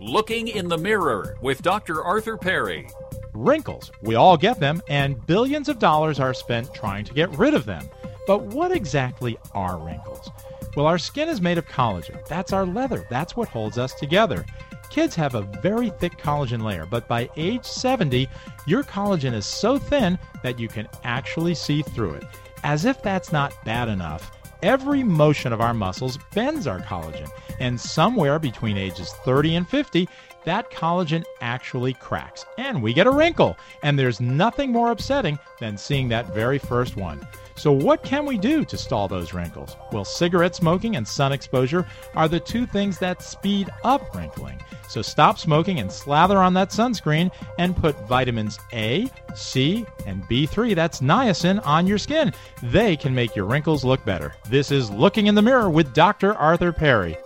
Looking in the Mirror with Dr. Arthur Perry. Wrinkles. We all get them, and billions of dollars are spent trying to get rid of them. But what exactly are wrinkles? Well, our skin is made of collagen. That's our leather. That's what holds us together. Kids have a very thick collagen layer, but by age 70, your collagen is so thin that you can actually see through it. As if that's not bad enough, every motion of our muscles bends our collagen, and somewhere between ages 30 and 50, that collagen actually cracks, and we get a wrinkle. And there's nothing more upsetting than seeing that very first one. So, what can we do to stall those wrinkles? Well, cigarette smoking and sun exposure are the two things that speed up wrinkling. So, stop smoking and slather on that sunscreen and put vitamins A, C, and B3, that's niacin, on your skin. They can make your wrinkles look better. This is Looking in the Mirror with Dr. Arthur Perry.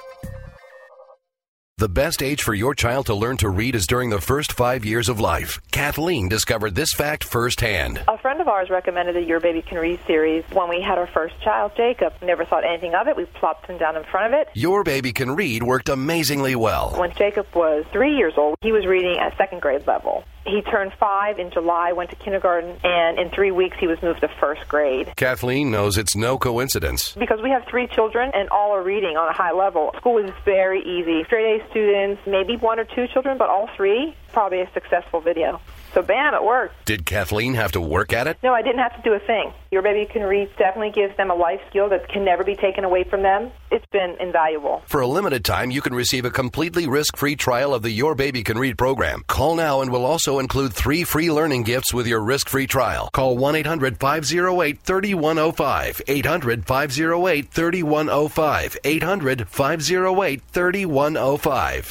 The best age for your child to learn to read is during the first five years of life. Kathleen discovered this fact firsthand. A friend of ours recommended the Your Baby Can Read series when we had our first child, Jacob. Never thought anything of it. We plopped him down in front of it. Your Baby Can Read worked amazingly well. When Jacob was three years old, he was reading at second grade level. He turned five in July, went to kindergarten, and in three weeks he was moved to first grade. Kathleen knows it's no coincidence. Because we have three children and all are reading on a high level, school is very easy. Straight A students, maybe one or two children, but all three, probably a successful video. So bam, it worked. Did Kathleen have to work at it? No, I didn't have to do a thing. Your Baby Can Read definitely gives them a life skill that can never be taken away from them. It's been invaluable. For a limited time, you can receive a completely risk-free trial of the Your Baby Can Read program. Call now and we'll also include three free learning gifts with your risk-free trial. Call 1-800-508-3105. 800-508-3105. 800-508-3105.